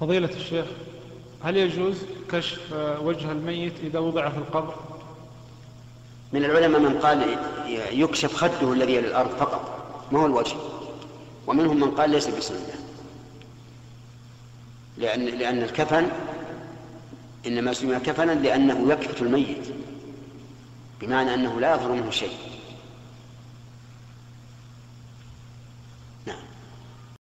فضيلة الشيخ هل يجوز كشف وجه الميت إذا وضع في القبر؟ من العلماء من قال يكشف خده الذي إلى الأرض فقط ما هو الوجه؟ ومنهم من قال ليس بسنة. لأن لأن الكفن إنما سمي كفنا لأنه يكفت الميت بمعنى أنه لا يظهر منه شيء.